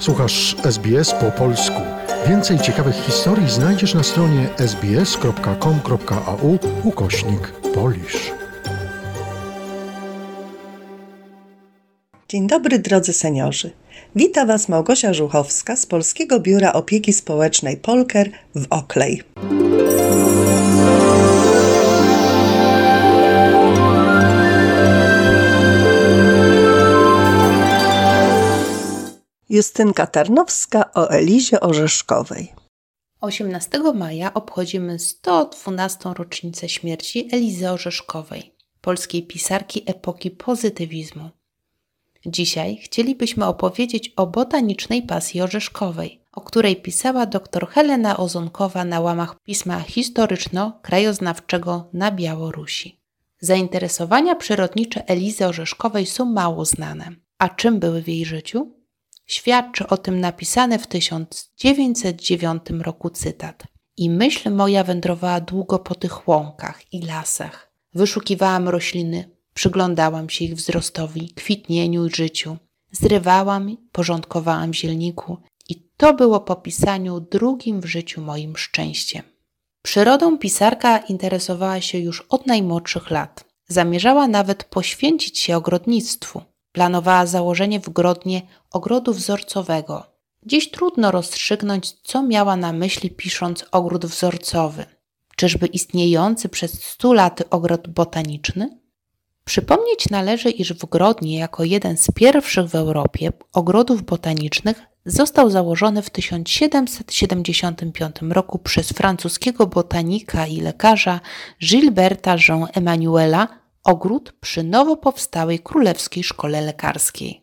Słuchasz SBS po polsku. Więcej ciekawych historii znajdziesz na stronie sbs.com.au ukośnik polisz. Dzień dobry drodzy seniorzy. Wita Was Małgosia Żuchowska z Polskiego Biura Opieki Społecznej Polker w Oklej. Justynka Tarnowska o Elizie Orzeszkowej. 18 maja obchodzimy 112. rocznicę śmierci Elizy Orzeszkowej, polskiej pisarki epoki pozytywizmu. Dzisiaj chcielibyśmy opowiedzieć o botanicznej pasji orzeszkowej, o której pisała dr Helena Ozonkowa na łamach pisma historyczno-krajoznawczego na Białorusi. Zainteresowania przyrodnicze Elizy Orzeszkowej są mało znane. A czym były w jej życiu? Świadczy o tym napisany w 1909 roku cytat. I myśl moja wędrowała długo po tych łąkach i lasach. Wyszukiwałam rośliny, przyglądałam się ich wzrostowi, kwitnieniu i życiu. Zrywałam, porządkowałam zielniku i to było po pisaniu drugim w życiu moim szczęściem. Przyrodą pisarka interesowała się już od najmłodszych lat. Zamierzała nawet poświęcić się ogrodnictwu. Planowała założenie w Grodnie ogrodu wzorcowego. Dziś trudno rozstrzygnąć, co miała na myśli pisząc ogród wzorcowy. Czyżby istniejący przez stu laty ogród botaniczny? Przypomnieć należy, iż w Grodnie jako jeden z pierwszych w Europie ogrodów botanicznych został założony w 1775 roku przez francuskiego botanika i lekarza Gilberta Jean Emmanuela ogród przy nowo powstałej Królewskiej Szkole Lekarskiej.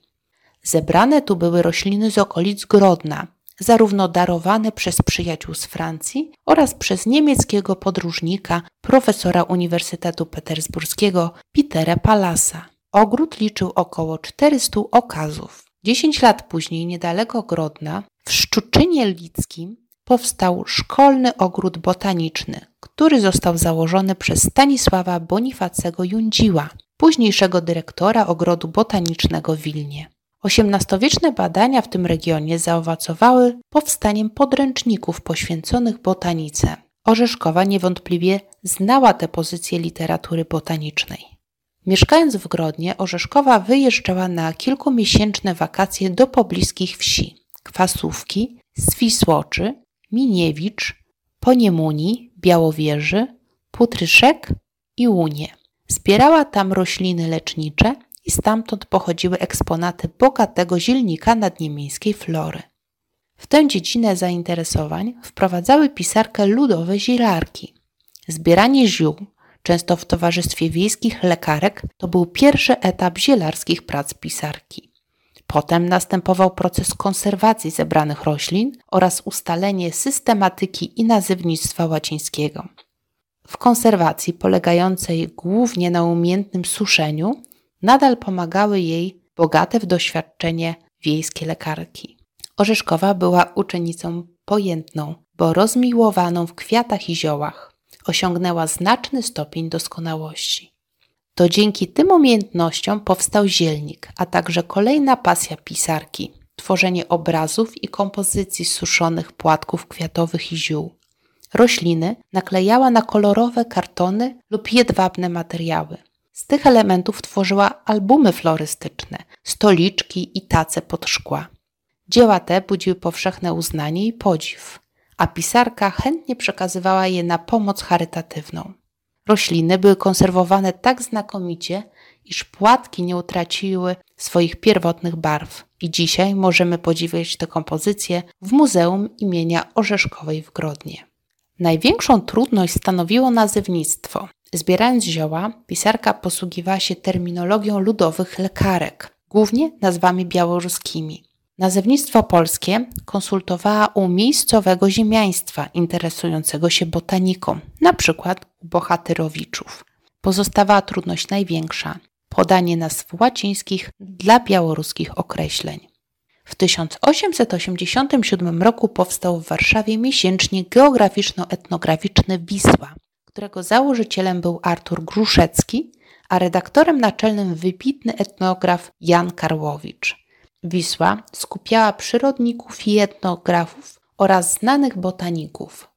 Zebrane tu były rośliny z okolic Grodna, zarówno darowane przez przyjaciół z Francji oraz przez niemieckiego podróżnika, profesora Uniwersytetu Petersburskiego Petera Palasa. Ogród liczył około 400 okazów. Dziesięć lat później, niedaleko Grodna, w Szczuczynie Lickim powstał szkolny ogród botaniczny, który został założony przez Stanisława Bonifacego Jundziła, późniejszego dyrektora ogrodu botanicznego w Wilnie. XVIII-wieczne badania w tym regionie zaowocowały powstaniem podręczników poświęconych botanice. Orzeszkowa niewątpliwie znała tę pozycję literatury botanicznej. Mieszkając w Grodnie, Orzeszkowa wyjeżdżała na kilkumiesięczne wakacje do pobliskich wsi Kwasówki, Swisłoczy, Miniewicz, Poniemuni, Białowieży, Putryszek i Łunie. Zbierała tam rośliny lecznicze i stamtąd pochodziły eksponaty bogatego zielnika nadniemiejskiej flory. W tę dziedzinę zainteresowań wprowadzały pisarkę ludowe zielarki. Zbieranie ziół, często w towarzystwie wiejskich lekarek, to był pierwszy etap zielarskich prac pisarki. Potem następował proces konserwacji zebranych roślin oraz ustalenie systematyki i nazywnictwa łacińskiego. W konserwacji, polegającej głównie na umiejętnym suszeniu, nadal pomagały jej bogate w doświadczenie wiejskie lekarki. Orzeszkowa była uczennicą pojętną, bo rozmiłowaną w kwiatach i ziołach. Osiągnęła znaczny stopień doskonałości. To dzięki tym umiejętnościom powstał zielnik, a także kolejna pasja pisarki tworzenie obrazów i kompozycji suszonych płatków kwiatowych i ziół. Rośliny naklejała na kolorowe kartony lub jedwabne materiały. Z tych elementów tworzyła albumy florystyczne, stoliczki i tace pod szkła. Dzieła te budziły powszechne uznanie i podziw, a pisarka chętnie przekazywała je na pomoc charytatywną. Rośliny były konserwowane tak znakomicie, iż płatki nie utraciły swoich pierwotnych barw i dzisiaj możemy podziwiać tę kompozycję w Muzeum imienia Orzeszkowej w Grodnie. Największą trudność stanowiło nazewnictwo. Zbierając zioła, pisarka posługiwała się terminologią ludowych lekarek, głównie nazwami białoruskimi. Nazewnictwo polskie konsultowała u miejscowego ziemiaństwa interesującego się botaniką, na przykład u bohatyrowiczów. Pozostawała trudność największa podanie nazw łacińskich dla białoruskich określeń. W 1887 roku powstał w Warszawie miesięcznik geograficzno-etnograficzny Wisła, którego założycielem był Artur Gruszecki, a redaktorem naczelnym wybitny etnograf Jan Karłowicz. Wisła skupiała przyrodników i etnografów oraz znanych botaników.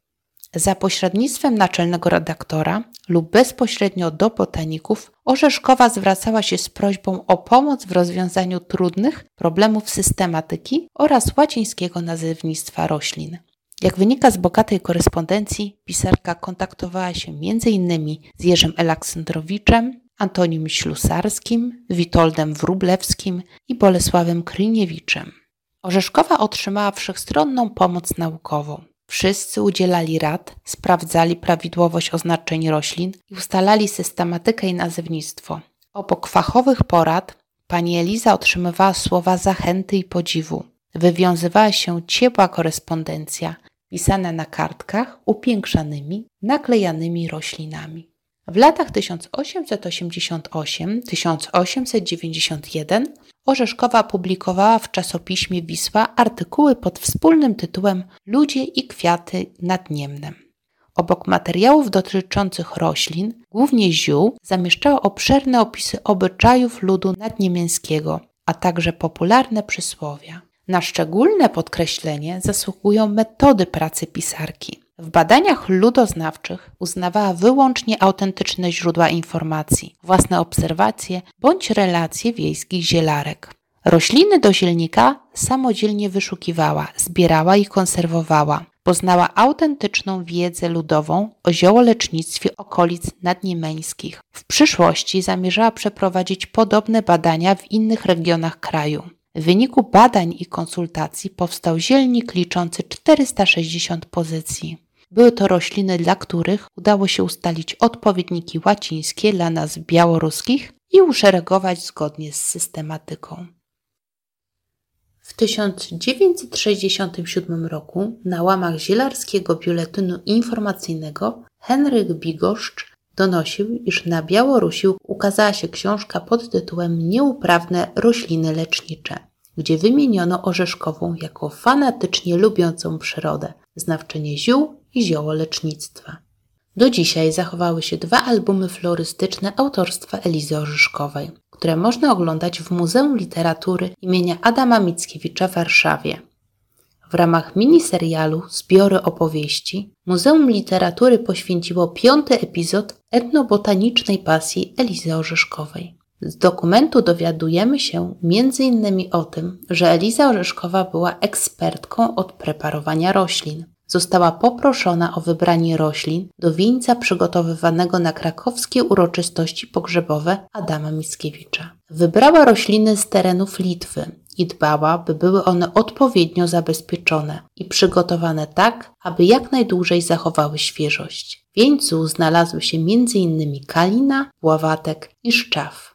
Za pośrednictwem naczelnego redaktora lub bezpośrednio do botaników Orzeszkowa zwracała się z prośbą o pomoc w rozwiązaniu trudnych problemów systematyki oraz łacińskiego nazewnictwa roślin. Jak wynika z bogatej korespondencji, pisarka kontaktowała się m.in. z Jerzym Aleksandrowiczem, Antonim Ślusarskim, Witoldem Wróblewskim i Bolesławem Kryniewiczem. Orzeszkowa otrzymała wszechstronną pomoc naukową. Wszyscy udzielali rad, sprawdzali prawidłowość oznaczeń roślin i ustalali systematykę i nazewnictwo. Obok fachowych porad pani Eliza otrzymywała słowa zachęty i podziwu. Wywiązywała się ciepła korespondencja, pisana na kartkach upiększanymi, naklejanymi roślinami. W latach 1888-1891 Orzeszkowa publikowała w czasopiśmie Wisła artykuły pod wspólnym tytułem Ludzie i kwiaty nad Niemnem. Obok materiałów dotyczących roślin, głównie ziół, zamieszczała obszerne opisy obyczajów ludu nadniemieckiego, a także popularne przysłowia. Na szczególne podkreślenie zasługują metody pracy pisarki. W badaniach ludoznawczych uznawała wyłącznie autentyczne źródła informacji, własne obserwacje bądź relacje wiejskich zielarek. Rośliny do zielnika samodzielnie wyszukiwała, zbierała i konserwowała. Poznała autentyczną wiedzę ludową o ziołolecznictwie okolic nadniemeńskich. W przyszłości zamierzała przeprowadzić podobne badania w innych regionach kraju. W wyniku badań i konsultacji powstał zielnik liczący 460 pozycji. Były to rośliny, dla których udało się ustalić odpowiedniki łacińskie dla nazw białoruskich i uszeregować zgodnie z systematyką. W 1967 roku na łamach Zielarskiego Biuletynu Informacyjnego Henryk Bigoszcz donosił, iż na Białorusi ukazała się książka pod tytułem Nieuprawne rośliny lecznicze, gdzie wymieniono orzeszkową jako fanatycznie lubiącą przyrodę, znawczynię ziół i ziołolecznictwa. Do dzisiaj zachowały się dwa albumy florystyczne autorstwa Elizy Orzeszkowej, które można oglądać w Muzeum Literatury imienia Adama Mickiewicza w Warszawie. W ramach miniserialu Zbiory opowieści Muzeum Literatury poświęciło piąty epizod etnobotanicznej pasji Elizy Orzeszkowej. Z dokumentu dowiadujemy się m.in. o tym, że Eliza Orzeszkowa była ekspertką od preparowania roślin. Została poproszona o wybranie roślin do wieńca przygotowywanego na krakowskie uroczystości pogrzebowe Adama Mickiewicza. Wybrała rośliny z terenów Litwy i dbała, by były one odpowiednio zabezpieczone i przygotowane tak, aby jak najdłużej zachowały świeżość. W wieńcu znalazły się m.in. kalina, ławatek i szczaw.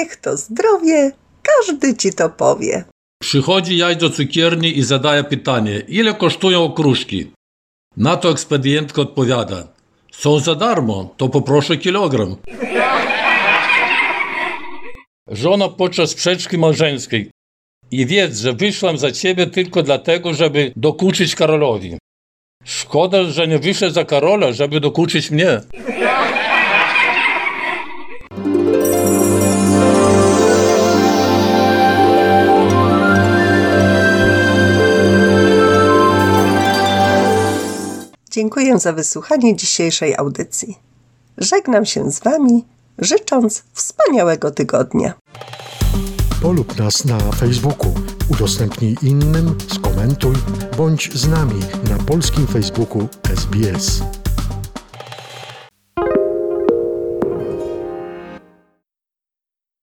Śmiech to zdrowie, każdy ci to powie. Przychodzi jaś do cukierni i zadaje pytanie, ile kosztują okruszki? Na to ekspedientka odpowiada, są za darmo, to poproszę kilogram. Żona podczas sprzeczki małżeńskiej. I wiedz, że wyszłam za ciebie tylko dlatego, żeby dokuczyć Karolowi. Szkoda, że nie wyszedł za Karola, żeby dokuczyć mnie. Dziękuję za wysłuchanie dzisiejszej audycji. Żegnam się z Wami, życząc wspaniałego tygodnia. Polub nas na Facebooku, udostępnij innym, skomentuj, bądź z nami na polskim Facebooku SBS.